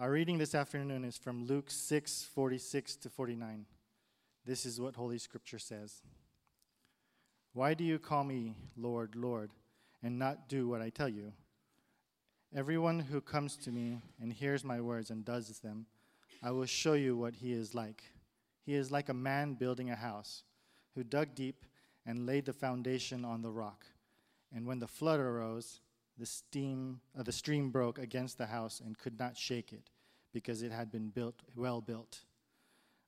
Our reading this afternoon is from Luke 6 46 to 49. This is what Holy Scripture says Why do you call me Lord, Lord, and not do what I tell you? Everyone who comes to me and hears my words and does them, I will show you what he is like. He is like a man building a house who dug deep and laid the foundation on the rock. And when the flood arose, the, steam, uh, the stream broke against the house and could not shake it, because it had been built well built.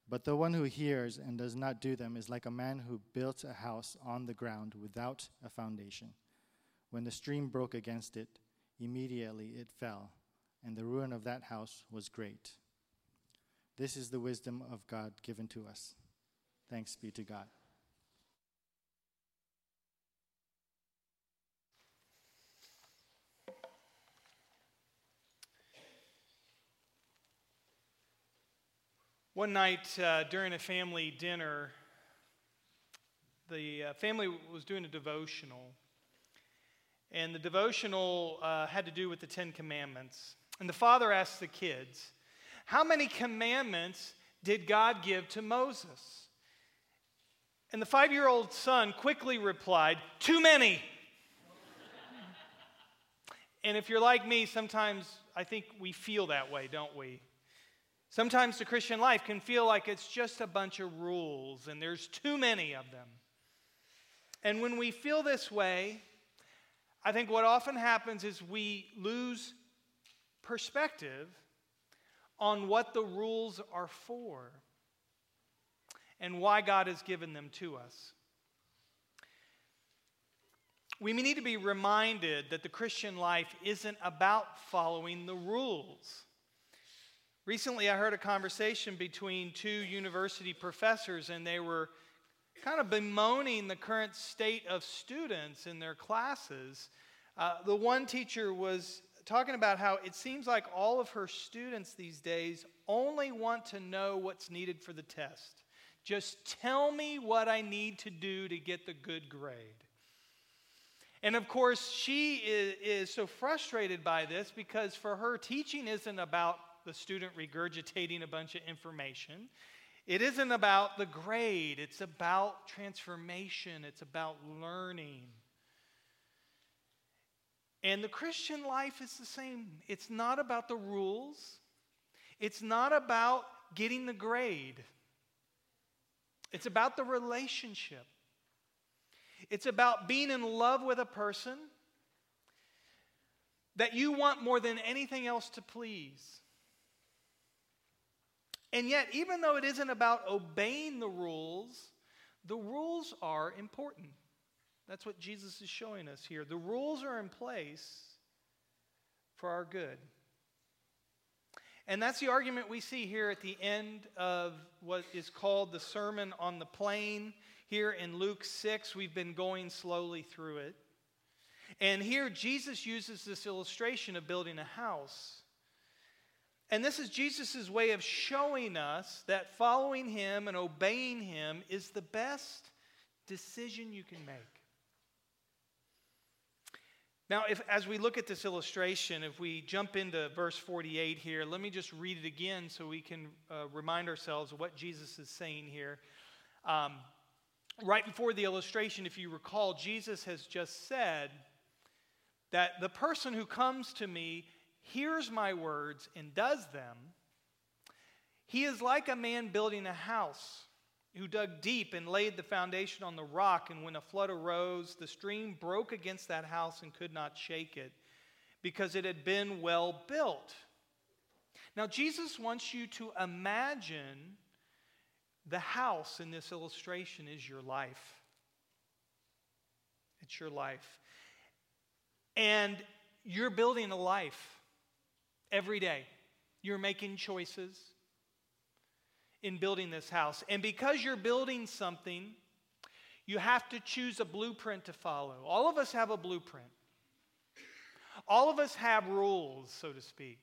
But the one who hears and does not do them is like a man who built a house on the ground without a foundation. When the stream broke against it, immediately it fell, and the ruin of that house was great. This is the wisdom of God given to us. Thanks be to God. One night uh, during a family dinner, the uh, family was doing a devotional. And the devotional uh, had to do with the Ten Commandments. And the father asked the kids, How many commandments did God give to Moses? And the five year old son quickly replied, Too many. and if you're like me, sometimes I think we feel that way, don't we? Sometimes the Christian life can feel like it's just a bunch of rules and there's too many of them. And when we feel this way, I think what often happens is we lose perspective on what the rules are for and why God has given them to us. We need to be reminded that the Christian life isn't about following the rules. Recently, I heard a conversation between two university professors, and they were kind of bemoaning the current state of students in their classes. Uh, the one teacher was talking about how it seems like all of her students these days only want to know what's needed for the test. Just tell me what I need to do to get the good grade. And of course, she is, is so frustrated by this because for her, teaching isn't about the student regurgitating a bunch of information. It isn't about the grade, it's about transformation, it's about learning. And the Christian life is the same. It's not about the rules, it's not about getting the grade, it's about the relationship. It's about being in love with a person that you want more than anything else to please. And yet, even though it isn't about obeying the rules, the rules are important. That's what Jesus is showing us here. The rules are in place for our good. And that's the argument we see here at the end of what is called the Sermon on the Plain. Here in Luke 6, we've been going slowly through it. And here, Jesus uses this illustration of building a house. And this is Jesus' way of showing us that following him and obeying him is the best decision you can make. Now, if, as we look at this illustration, if we jump into verse 48 here, let me just read it again so we can uh, remind ourselves what Jesus is saying here. Um, right before the illustration, if you recall, Jesus has just said that the person who comes to me hears my words and does them, he is like a man building a house who dug deep and laid the foundation on the rock. And when a flood arose, the stream broke against that house and could not shake it because it had been well built. Now, Jesus wants you to imagine the house in this illustration is your life. It's your life. And you're building a life every day. You're making choices in building this house. And because you're building something, you have to choose a blueprint to follow. All of us have a blueprint. All of us have rules, so to speak,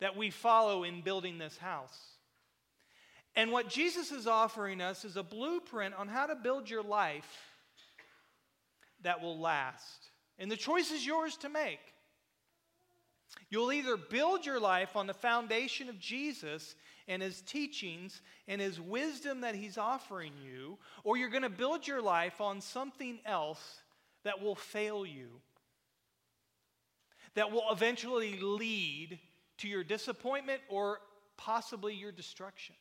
that we follow in building this house. And what Jesus is offering us is a blueprint on how to build your life that will last. And the choice is yours to make. You'll either build your life on the foundation of Jesus and his teachings and his wisdom that he's offering you, or you're going to build your life on something else that will fail you, that will eventually lead to your disappointment or possibly your destruction.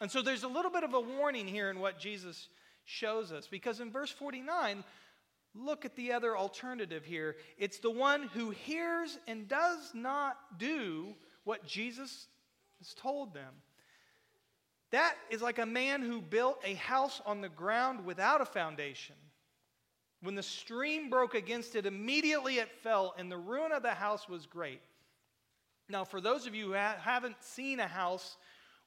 And so there's a little bit of a warning here in what Jesus shows us, because in verse 49, look at the other alternative here. It's the one who hears and does not do what Jesus has told them. That is like a man who built a house on the ground without a foundation. When the stream broke against it, immediately it fell, and the ruin of the house was great. Now, for those of you who ha- haven't seen a house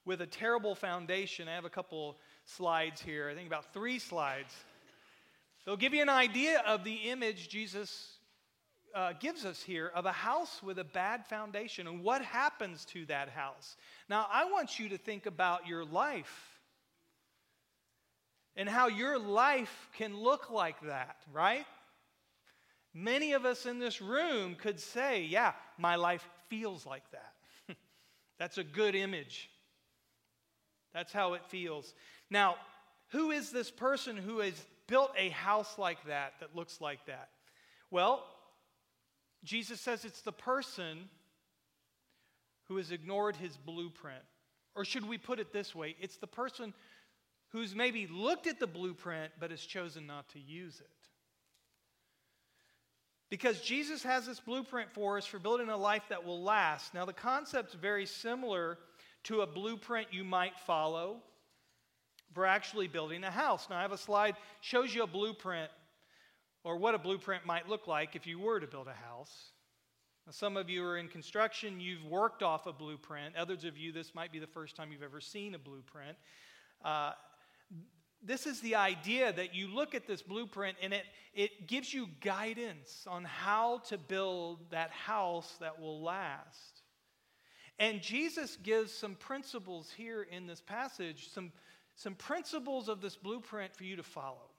with a terrible foundation, I have a couple slides here, I think about three slides. They'll give you an idea of the image Jesus uh, gives us here of a house with a bad foundation and what happens to that house. Now, I want you to think about your life and how your life can look like that, right? Many of us in this room could say, Yeah, my life feels like that. That's a good image. That's how it feels. Now, who is this person who has built a house like that that looks like that? Well, Jesus says it's the person who has ignored his blueprint. Or should we put it this way? It's the person who's maybe looked at the blueprint but has chosen not to use it. Because Jesus has this blueprint for us for building a life that will last. Now, the concept's very similar to a blueprint you might follow for actually building a house. Now, I have a slide shows you a blueprint or what a blueprint might look like if you were to build a house. Now, some of you are in construction, you've worked off a blueprint. Others of you, this might be the first time you've ever seen a blueprint. Uh, this is the idea that you look at this blueprint and it, it gives you guidance on how to build that house that will last. And Jesus gives some principles here in this passage, some, some principles of this blueprint for you to follow.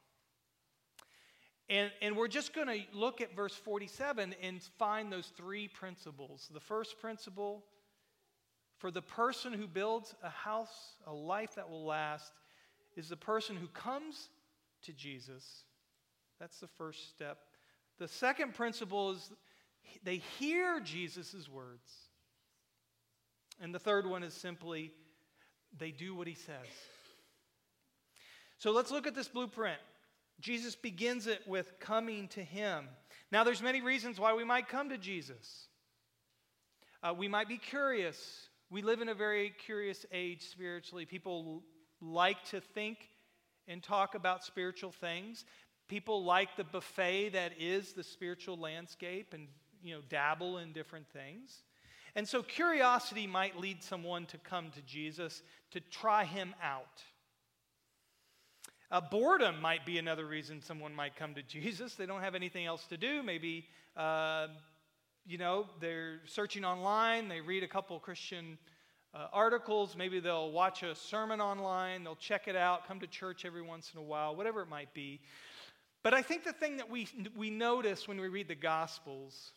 And, and we're just going to look at verse 47 and find those three principles. The first principle for the person who builds a house, a life that will last, is the person who comes to Jesus. That's the first step. The second principle is they hear Jesus' words. And the third one is simply they do what he says. So let's look at this blueprint. Jesus begins it with coming to him. Now, there's many reasons why we might come to Jesus. Uh, we might be curious. We live in a very curious age spiritually. People like to think and talk about spiritual things. People like the buffet that is the spiritual landscape and you know dabble in different things. And so curiosity might lead someone to come to Jesus to try him out. Uh, boredom might be another reason someone might come to Jesus. They don't have anything else to do. Maybe, uh, you know, they're searching online, they read a couple Christian uh, articles. Maybe they'll watch a sermon online, they'll check it out, come to church every once in a while, whatever it might be. But I think the thing that we, we notice when we read the Gospels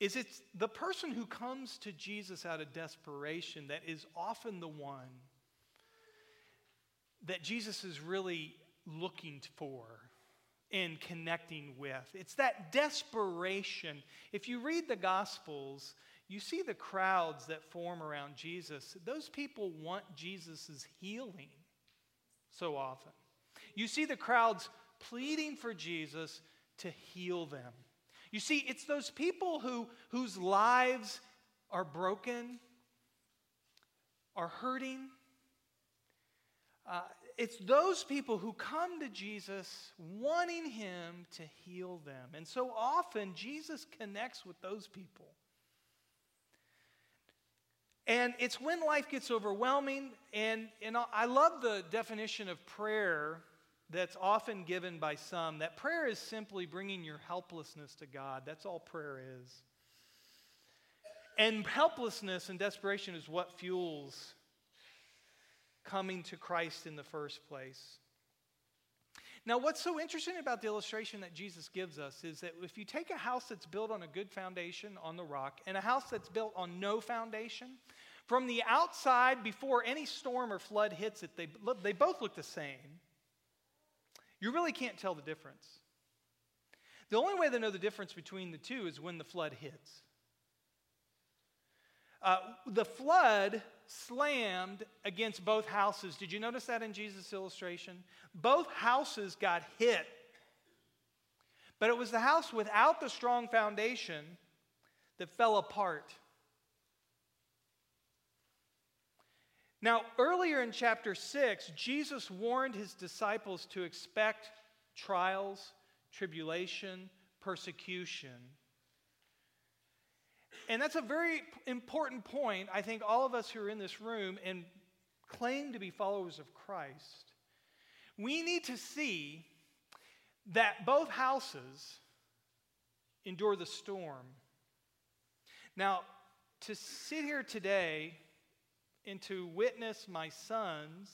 is it's the person who comes to Jesus out of desperation that is often the one that Jesus is really looking for and connecting with. It's that desperation. If you read the Gospels, you see the crowds that form around Jesus. Those people want Jesus' healing so often. You see the crowds pleading for Jesus to heal them. You see, it's those people who, whose lives are broken, are hurting, uh, it's those people who come to Jesus wanting him to heal them. And so often, Jesus connects with those people. And it's when life gets overwhelming, and, and I love the definition of prayer that's often given by some that prayer is simply bringing your helplessness to God. That's all prayer is. And helplessness and desperation is what fuels coming to Christ in the first place. Now, what's so interesting about the illustration that Jesus gives us is that if you take a house that's built on a good foundation on the rock and a house that's built on no foundation, from the outside, before any storm or flood hits it, they, they both look the same. You really can't tell the difference. The only way to know the difference between the two is when the flood hits. Uh, the flood slammed against both houses. Did you notice that in Jesus' illustration? Both houses got hit. But it was the house without the strong foundation that fell apart. Now, earlier in chapter 6, Jesus warned his disciples to expect trials, tribulation, persecution. And that's a very important point. I think all of us who are in this room and claim to be followers of Christ, we need to see that both houses endure the storm. Now, to sit here today and to witness my sons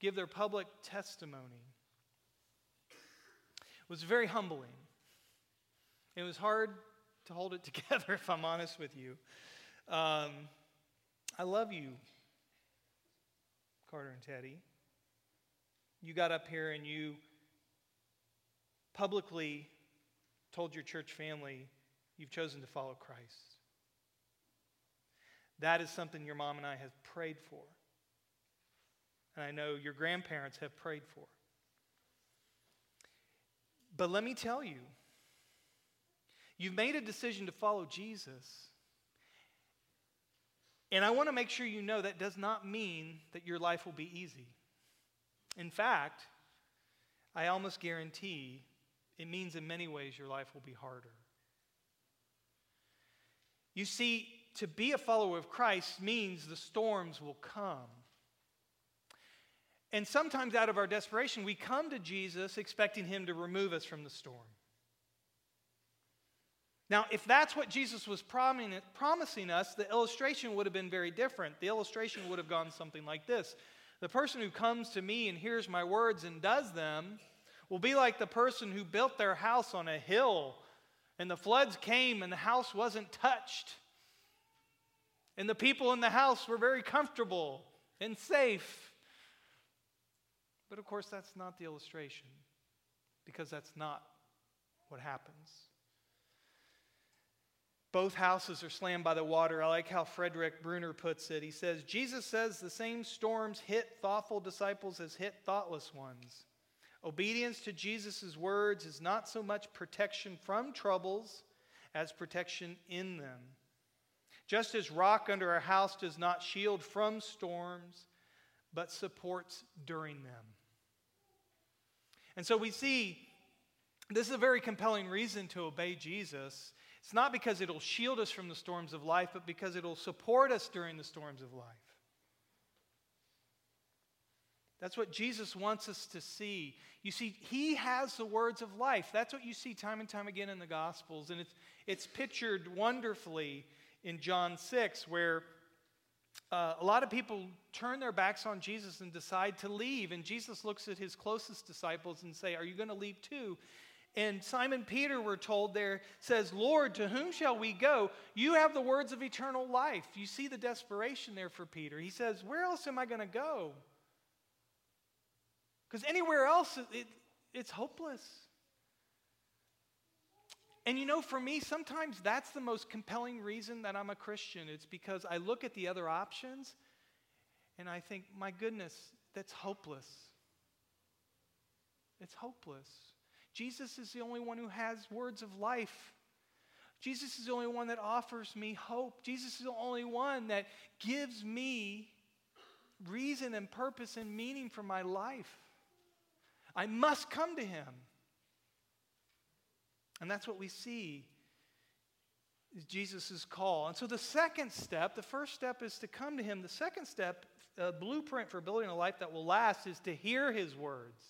give their public testimony was very humbling. It was hard to hold it together, if I'm honest with you. Um, I love you, Carter and Teddy. You got up here and you publicly told your church family you've chosen to follow Christ. That is something your mom and I have prayed for. And I know your grandparents have prayed for. But let me tell you, you've made a decision to follow Jesus. And I want to make sure you know that does not mean that your life will be easy. In fact, I almost guarantee it means in many ways your life will be harder. You see, to be a follower of Christ means the storms will come. And sometimes, out of our desperation, we come to Jesus expecting Him to remove us from the storm. Now, if that's what Jesus was promising us, the illustration would have been very different. The illustration would have gone something like this The person who comes to me and hears my words and does them will be like the person who built their house on a hill, and the floods came and the house wasn't touched. And the people in the house were very comfortable and safe. But of course, that's not the illustration, because that's not what happens. Both houses are slammed by the water. I like how Frederick Bruner puts it. He says, Jesus says the same storms hit thoughtful disciples as hit thoughtless ones. Obedience to Jesus' words is not so much protection from troubles as protection in them. Just as rock under a house does not shield from storms, but supports during them. And so we see this is a very compelling reason to obey Jesus. It's not because it'll shield us from the storms of life, but because it'll support us during the storms of life. That's what Jesus wants us to see. You see, He has the words of life. That's what you see time and time again in the Gospels. And it's, it's pictured wonderfully in John 6, where uh, a lot of people turn their backs on Jesus and decide to leave. And Jesus looks at his closest disciples and say, Are you going to leave too? And Simon Peter, we're told there, says, Lord, to whom shall we go? You have the words of eternal life. You see the desperation there for Peter. He says, Where else am I going to go? Because anywhere else, it, it's hopeless. And you know, for me, sometimes that's the most compelling reason that I'm a Christian. It's because I look at the other options and I think, my goodness, that's hopeless. It's hopeless. Jesus is the only one who has words of life. Jesus is the only one that offers me hope. Jesus is the only one that gives me reason and purpose and meaning for my life. I must come to him. And that's what we see is Jesus' call. And so the second step, the first step is to come to him. The second step, a blueprint for building a life that will last, is to hear his words.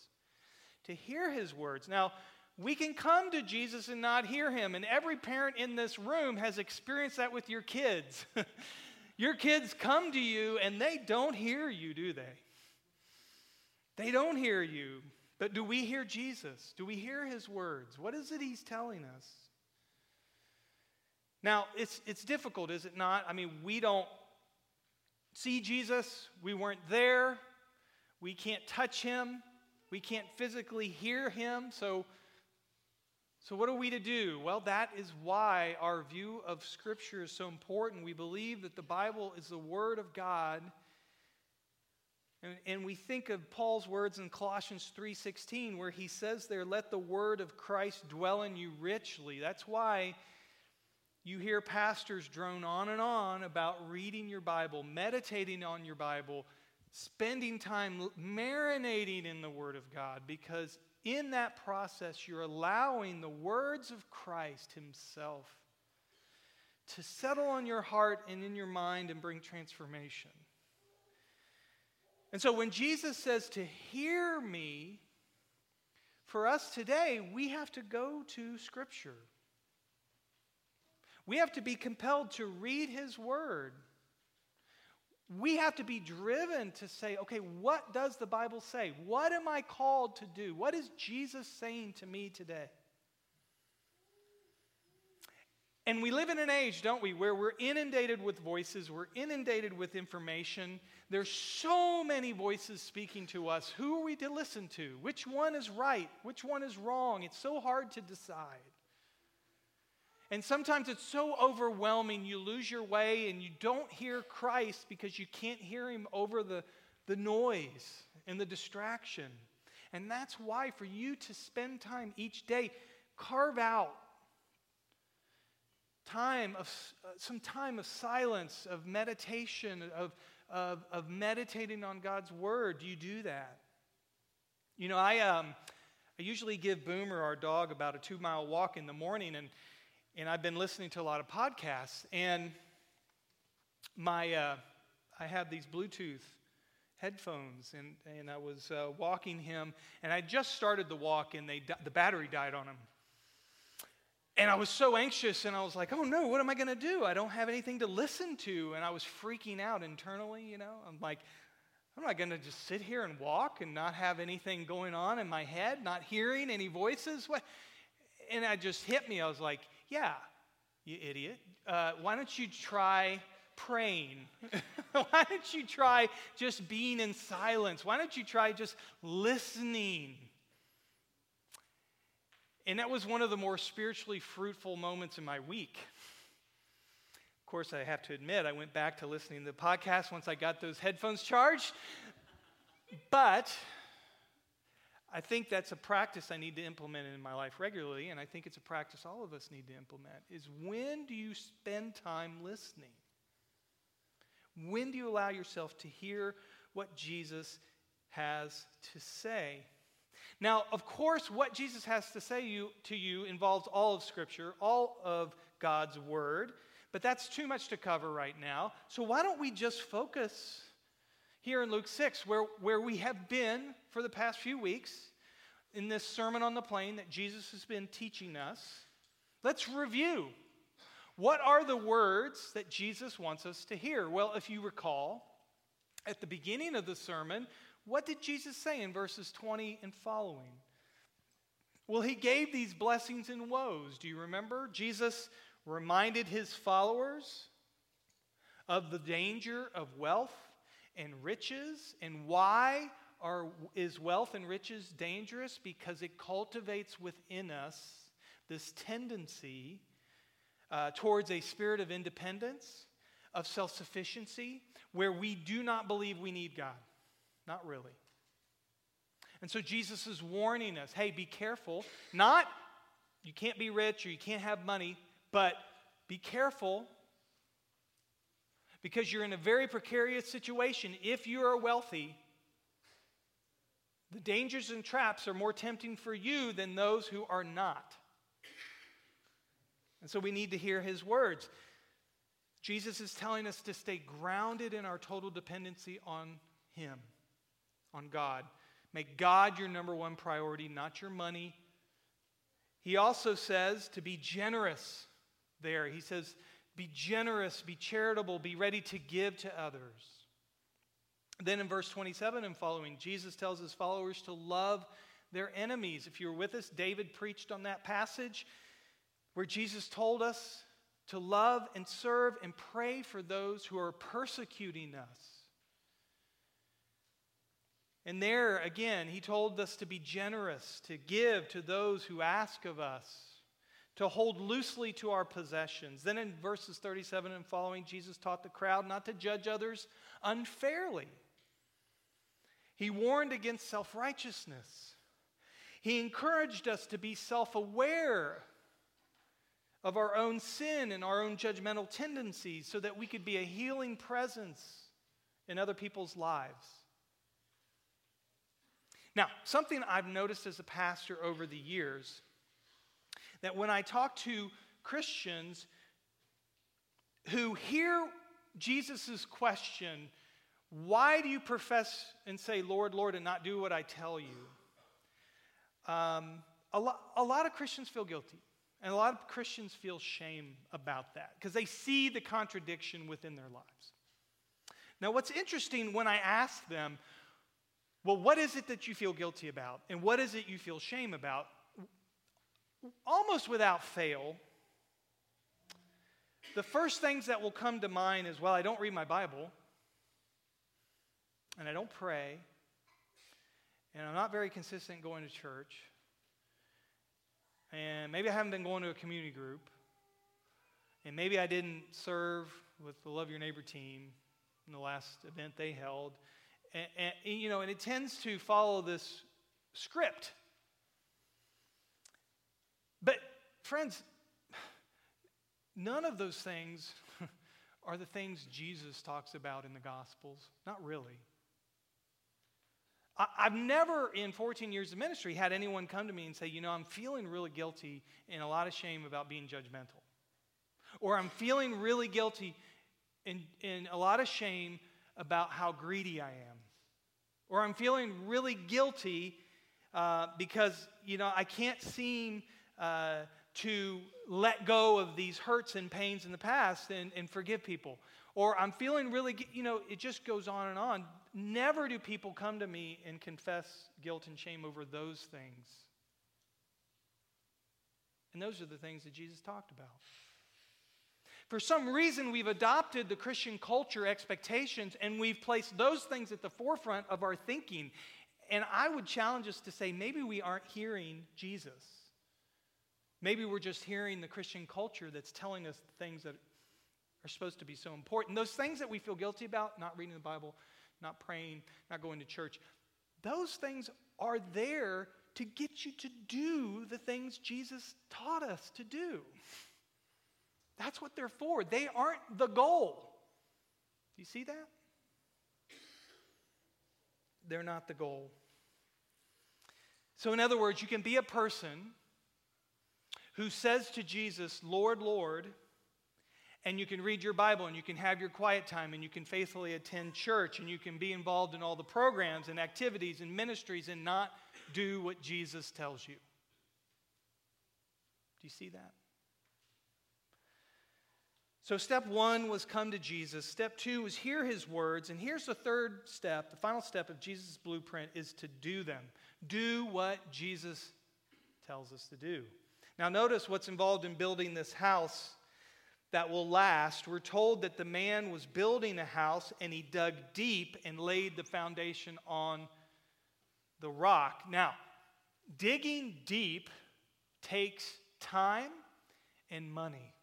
To hear his words. Now, we can come to Jesus and not hear him. And every parent in this room has experienced that with your kids. your kids come to you and they don't hear you, do they? They don't hear you. But do we hear Jesus? Do we hear his words? What is it he's telling us? Now, it's, it's difficult, is it not? I mean, we don't see Jesus, we weren't there, we can't touch him, we can't physically hear him. So, so what are we to do? Well, that is why our view of Scripture is so important. We believe that the Bible is the Word of God. And, and we think of Paul's words in Colossians 3:16, where he says there, let the word of Christ dwell in you richly. That's why you hear pastors drone on and on about reading your Bible, meditating on your Bible, spending time marinating in the Word of God, because in that process, you're allowing the words of Christ Himself to settle on your heart and in your mind and bring transformation. And so when Jesus says to hear me, for us today, we have to go to Scripture. We have to be compelled to read His Word. We have to be driven to say, okay, what does the Bible say? What am I called to do? What is Jesus saying to me today? And we live in an age, don't we, where we're inundated with voices, we're inundated with information. There's so many voices speaking to us. Who are we to listen to? Which one is right? Which one is wrong? It's so hard to decide. And sometimes it's so overwhelming, you lose your way and you don't hear Christ because you can't hear him over the, the noise and the distraction. And that's why, for you to spend time each day, carve out time of uh, some time of silence, of meditation, of, of, of meditating on God's word. Do you do that? You know, I, um, I usually give Boomer, our dog, about a two mile walk in the morning, and and I've been listening to a lot of podcasts, and my uh, I have these Bluetooth headphones, and, and I was uh, walking him, and I just started the walk, and they the battery died on him. And I was so anxious, and I was like, oh no, what am I to do? I don't have anything to listen to. And I was freaking out internally, you know. I'm like, I'm not to just sit here and walk and not have anything going on in my head, not hearing any voices. What? And it just hit me. I was like, yeah, you idiot. Uh, why don't you try praying? why don't you try just being in silence? Why don't you try just listening? And that was one of the more spiritually fruitful moments in my week. Of course, I have to admit, I went back to listening to the podcast once I got those headphones charged. But I think that's a practice I need to implement in my life regularly, and I think it's a practice all of us need to implement. Is when do you spend time listening? When do you allow yourself to hear what Jesus has to say? Now, of course, what Jesus has to say you, to you involves all of Scripture, all of God's Word, but that's too much to cover right now. So, why don't we just focus here in Luke 6, where, where we have been for the past few weeks in this Sermon on the Plain that Jesus has been teaching us. Let's review. What are the words that Jesus wants us to hear? Well, if you recall, at the beginning of the sermon, what did Jesus say in verses 20 and following? Well, he gave these blessings and woes. Do you remember? Jesus reminded his followers of the danger of wealth and riches. And why are, is wealth and riches dangerous? Because it cultivates within us this tendency uh, towards a spirit of independence, of self sufficiency, where we do not believe we need God. Not really. And so Jesus is warning us hey, be careful. Not you can't be rich or you can't have money, but be careful because you're in a very precarious situation. If you are wealthy, the dangers and traps are more tempting for you than those who are not. And so we need to hear his words. Jesus is telling us to stay grounded in our total dependency on him, on God. Make God your number one priority, not your money. He also says to be generous there. He says, be generous, be charitable, be ready to give to others. Then in verse 27 and following, Jesus tells his followers to love their enemies. If you were with us, David preached on that passage where Jesus told us to love and serve and pray for those who are persecuting us. And there, again, he told us to be generous, to give to those who ask of us, to hold loosely to our possessions. Then in verses 37 and following, Jesus taught the crowd not to judge others unfairly. He warned against self righteousness. He encouraged us to be self aware of our own sin and our own judgmental tendencies so that we could be a healing presence in other people's lives. Now, something I've noticed as a pastor over the years that when I talk to Christians who hear Jesus' question, why do you profess and say, Lord, Lord, and not do what I tell you? Um, a, lo- a lot of Christians feel guilty. And a lot of Christians feel shame about that because they see the contradiction within their lives. Now, what's interesting when I ask them, well, what is it that you feel guilty about? And what is it you feel shame about? Almost without fail, the first things that will come to mind is, well, I don't read my Bible, and I don't pray, and I'm not very consistent going to church, and maybe I haven't been going to a community group, and maybe I didn't serve with the Love Your Neighbor team in the last event they held. And, and, you know, and it tends to follow this script. But, friends, none of those things are the things Jesus talks about in the Gospels. Not really. I've never, in 14 years of ministry, had anyone come to me and say, you know, I'm feeling really guilty and a lot of shame about being judgmental. Or I'm feeling really guilty and, and a lot of shame about how greedy I am. Or I'm feeling really guilty uh, because, you know, I can't seem uh, to let go of these hurts and pains in the past and, and forgive people. Or I'm feeling really, you know, it just goes on and on. Never do people come to me and confess guilt and shame over those things. And those are the things that Jesus talked about. For some reason, we've adopted the Christian culture expectations and we've placed those things at the forefront of our thinking. And I would challenge us to say maybe we aren't hearing Jesus. Maybe we're just hearing the Christian culture that's telling us things that are supposed to be so important. Those things that we feel guilty about, not reading the Bible, not praying, not going to church, those things are there to get you to do the things Jesus taught us to do. That's what they're for. They aren't the goal. Do you see that? They're not the goal. So, in other words, you can be a person who says to Jesus, Lord, Lord, and you can read your Bible and you can have your quiet time and you can faithfully attend church and you can be involved in all the programs and activities and ministries and not do what Jesus tells you. Do you see that? So, step one was come to Jesus. Step two was hear his words. And here's the third step, the final step of Jesus' blueprint is to do them. Do what Jesus tells us to do. Now, notice what's involved in building this house that will last. We're told that the man was building a house and he dug deep and laid the foundation on the rock. Now, digging deep takes time and money,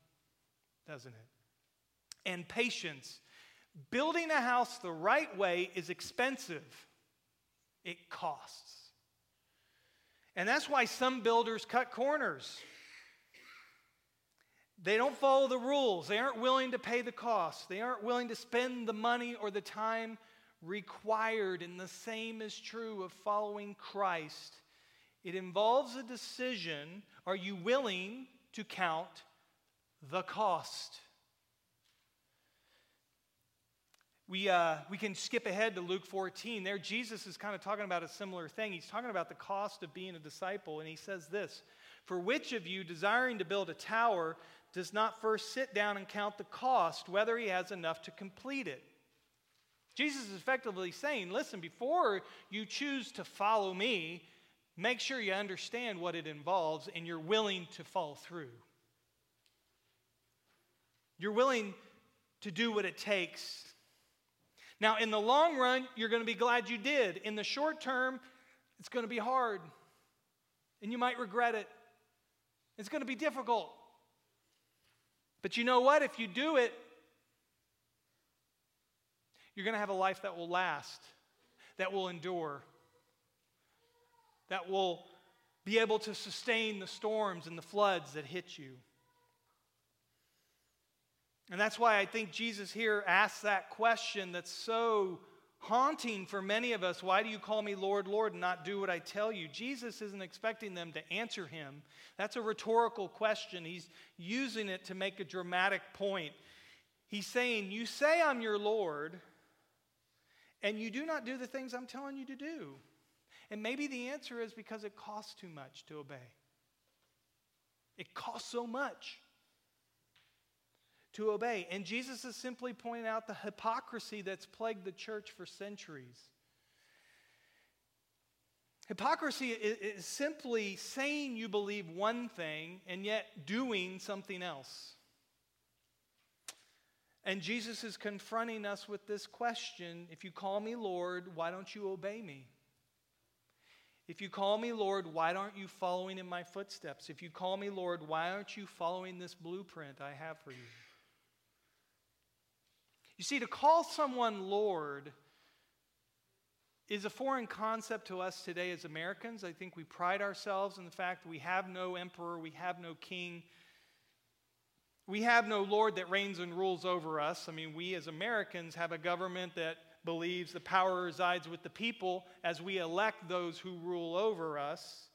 doesn't it? And patience. Building a house the right way is expensive, it costs. And that's why some builders cut corners. They don't follow the rules. They aren't willing to pay the cost. They aren't willing to spend the money or the time required. And the same is true of following Christ. It involves a decision are you willing to count the cost? We, uh, we can skip ahead to Luke 14. There, Jesus is kind of talking about a similar thing. He's talking about the cost of being a disciple, and he says this For which of you, desiring to build a tower, does not first sit down and count the cost, whether he has enough to complete it. Jesus is effectively saying, listen, before you choose to follow me, make sure you understand what it involves and you're willing to fall through. You're willing to do what it takes. Now, in the long run, you're going to be glad you did. In the short term, it's going to be hard, and you might regret it. It's going to be difficult. But you know what? If you do it, you're going to have a life that will last, that will endure, that will be able to sustain the storms and the floods that hit you. And that's why I think Jesus here asks that question that's so haunting for many of us. Why do you call me Lord, Lord, and not do what I tell you? Jesus isn't expecting them to answer him. That's a rhetorical question. He's using it to make a dramatic point. He's saying, You say I'm your Lord, and you do not do the things I'm telling you to do. And maybe the answer is because it costs too much to obey. It costs so much to obey. And Jesus is simply pointing out the hypocrisy that's plagued the church for centuries. Hypocrisy is simply saying you believe one thing and yet doing something else. And Jesus is confronting us with this question if you call me Lord, why don't you obey me? If you call me Lord, why aren't you following in my footsteps? If you call me Lord, why aren't you following this blueprint I have for you? You see, to call someone Lord is a foreign concept to us today as Americans. I think we pride ourselves in the fact we have no emperor, we have no king, we have no Lord that reigns and rules over us. I mean, we as Americans have a government that believes the power resides with the people as we elect those who rule over us.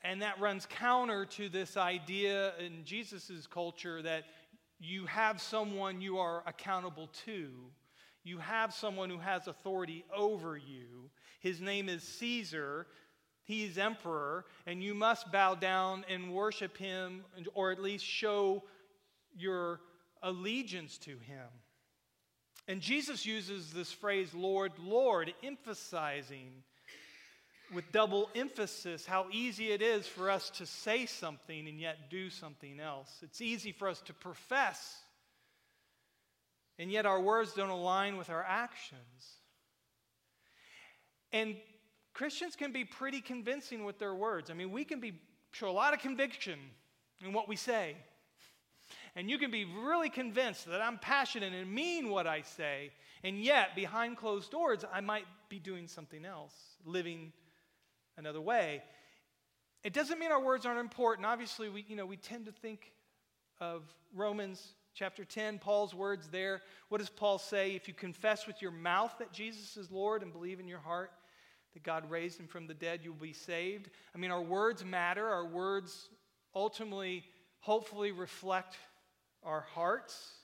And that runs counter to this idea in Jesus' culture that you have someone you are accountable to. You have someone who has authority over you. His name is Caesar. He is emperor, and you must bow down and worship him, or at least show your allegiance to him. And Jesus uses this phrase, Lord, Lord, emphasizing with double emphasis how easy it is for us to say something and yet do something else. It's easy for us to profess, and yet our words don't align with our actions. And Christians can be pretty convincing with their words. I mean, we can be show a lot of conviction in what we say. And you can be really convinced that I'm passionate and mean what I say, and yet behind closed doors, I might be doing something else, living another way. It doesn't mean our words aren't important. Obviously, we, you know, we tend to think of Romans chapter 10, Paul's words there. What does Paul say? If you confess with your mouth that Jesus is Lord and believe in your heart that God raised him from the dead, you'll be saved. I mean, our words matter. Our words ultimately, hopefully, reflect our hearts.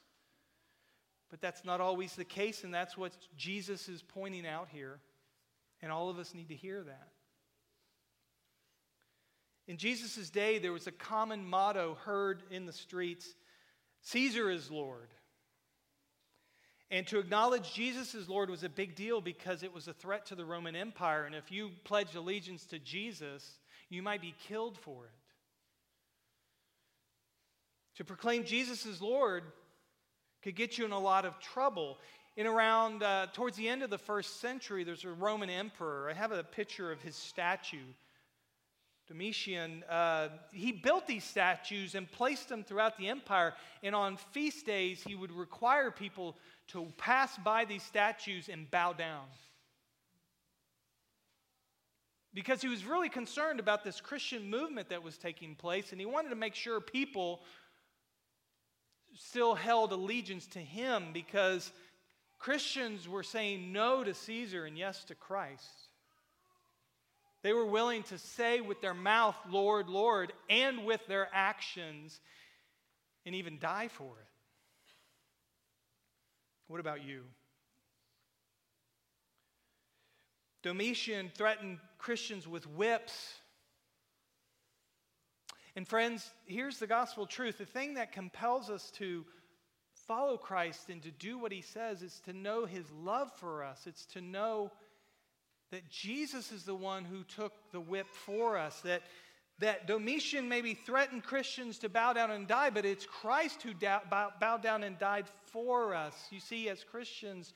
But that's not always the case, and that's what Jesus is pointing out here. And all of us need to hear that. In Jesus' day, there was a common motto heard in the streets Caesar is Lord. And to acknowledge Jesus as Lord was a big deal because it was a threat to the Roman Empire. And if you pledged allegiance to Jesus, you might be killed for it. To proclaim Jesus as Lord could get you in a lot of trouble. In around, uh, towards the end of the first century, there's a Roman emperor. I have a picture of his statue Domitian, uh, he built these statues and placed them throughout the empire. And on feast days, he would require people to pass by these statues and bow down. Because he was really concerned about this Christian movement that was taking place, and he wanted to make sure people still held allegiance to him because Christians were saying no to Caesar and yes to Christ. They were willing to say with their mouth, Lord, Lord, and with their actions, and even die for it. What about you? Domitian threatened Christians with whips. And, friends, here's the gospel truth the thing that compels us to follow Christ and to do what he says is to know his love for us, it's to know that Jesus is the one who took the whip for us, that, that Domitian maybe threatened Christians to bow down and die, but it's Christ who da- bow, bowed down and died for us. You see, as Christians,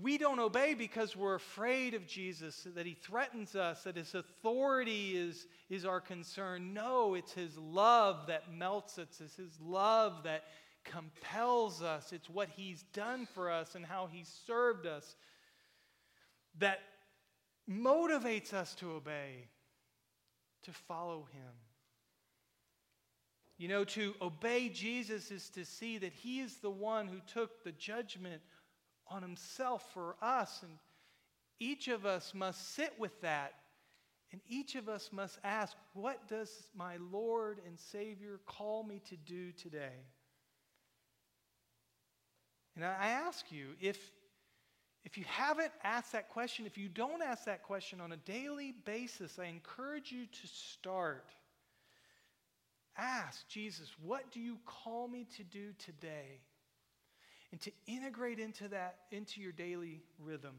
we don't obey because we're afraid of Jesus, that he threatens us, that his authority is, is our concern. No, it's his love that melts us, it's his love that compels us. It's what he's done for us and how he served us that motivates us to obey, to follow him. You know, to obey Jesus is to see that he is the one who took the judgment on himself for us. And each of us must sit with that. And each of us must ask, what does my Lord and Savior call me to do today? And I ask you, if, if you haven't asked that question, if you don't ask that question on a daily basis, I encourage you to start. Ask Jesus, what do you call me to do today? and to integrate into that into your daily rhythm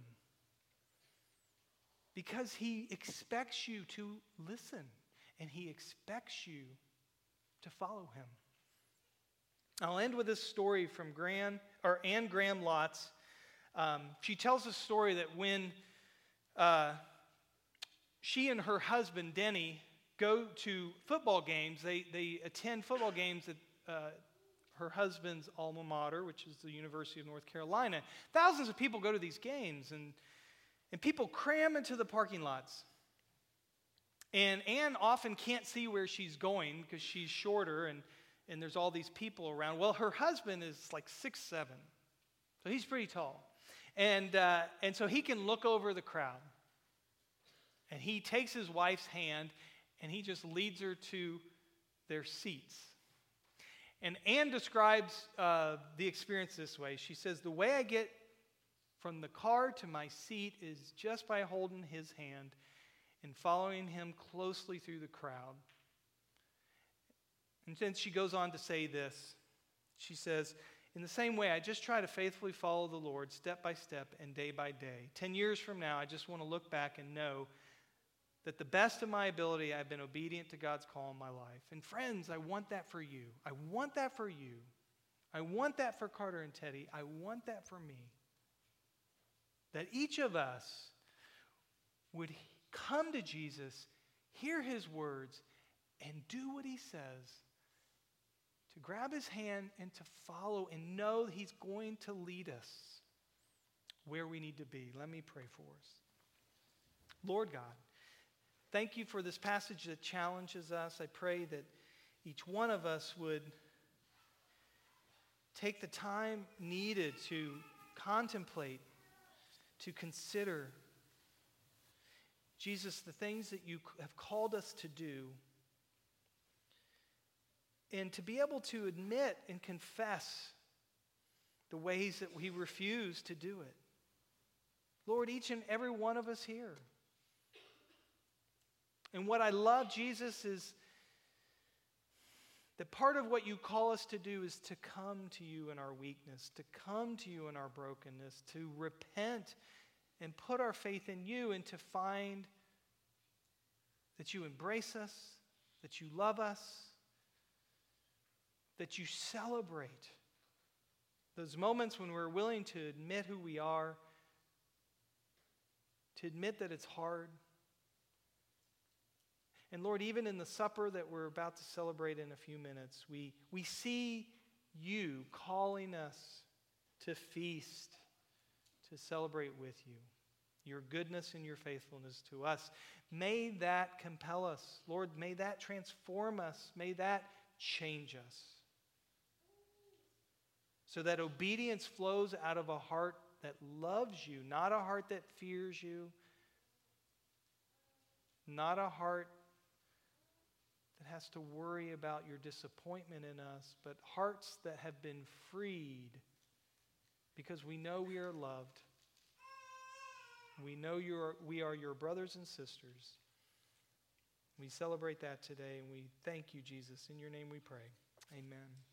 because he expects you to listen and he expects you to follow him i'll end with this story from gran or anne graham lotz um, she tells a story that when uh, she and her husband danny go to football games they, they attend football games at uh, her husband's alma mater, which is the University of North Carolina. Thousands of people go to these games, and, and people cram into the parking lots. And Anne often can't see where she's going because she's shorter and, and there's all these people around. Well, her husband is like six seven, so he's pretty tall. And, uh, and so he can look over the crowd. And he takes his wife's hand and he just leads her to their seats. And Anne describes uh, the experience this way. She says, The way I get from the car to my seat is just by holding his hand and following him closely through the crowd. And then she goes on to say this. She says, In the same way, I just try to faithfully follow the Lord step by step and day by day. Ten years from now, I just want to look back and know that the best of my ability, I've been obedient to God's call in my life. And friends, I want that for you. I want that for you. I want that for Carter and Teddy. I want that for me. That each of us would come to Jesus, hear his words, and do what he says. To grab his hand and to follow and know he's going to lead us where we need to be. Let me pray for us. Lord God, Thank you for this passage that challenges us. I pray that each one of us would take the time needed to contemplate, to consider, Jesus, the things that you have called us to do, and to be able to admit and confess the ways that we refuse to do it. Lord, each and every one of us here. And what I love, Jesus, is that part of what you call us to do is to come to you in our weakness, to come to you in our brokenness, to repent and put our faith in you, and to find that you embrace us, that you love us, that you celebrate those moments when we're willing to admit who we are, to admit that it's hard and Lord, even in the supper that we're about to celebrate in a few minutes, we, we see you calling us to feast, to celebrate with you, your goodness and your faithfulness to us. May that compel us. Lord, may that transform us. May that change us. So that obedience flows out of a heart that loves you, not a heart that fears you, not a heart that has to worry about your disappointment in us, but hearts that have been freed because we know we are loved. We know you're, we are your brothers and sisters. We celebrate that today and we thank you, Jesus. In your name we pray. Amen.